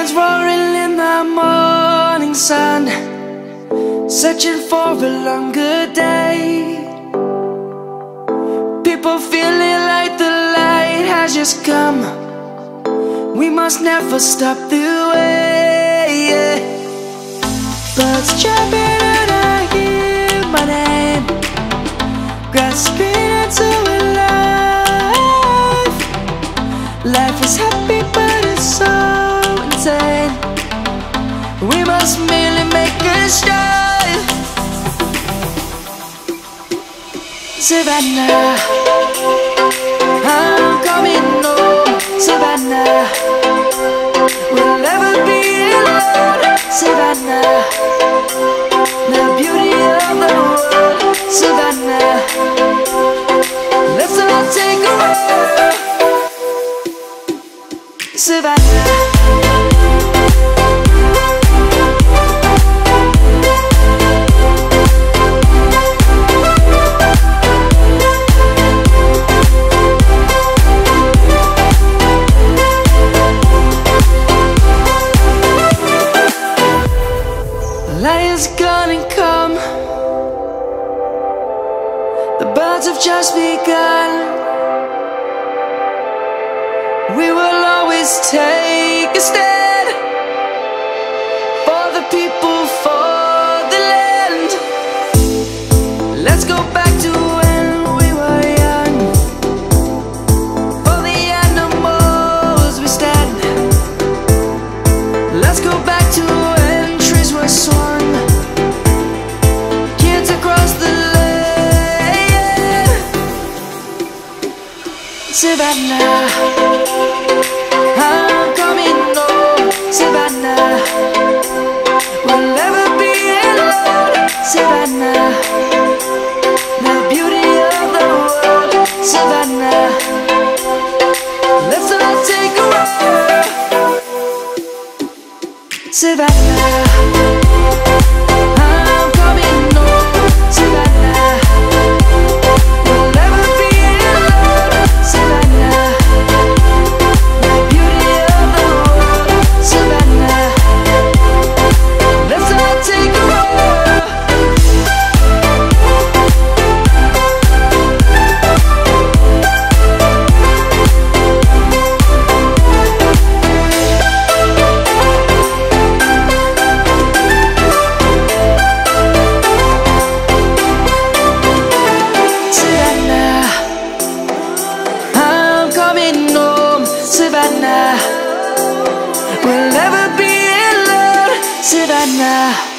lions roaring in the morning sun, searching for a longer day. People feeling like the light has just come. We must never stop the way. Birds chirping and I hear my name, grasping into a life. Life is We merely make a start. Savannah, I'm coming home. Savannah, we'll never be alone. Savannah, the beauty of the world. Savannah, let's all take a walk. Savannah. Lion's gonna come. The birds have just begun. We will always take a stand for the people, for the land. Let's Savannah, I'm coming home. We'll never be alone. The beauty of the world. Let's all take a Savannah.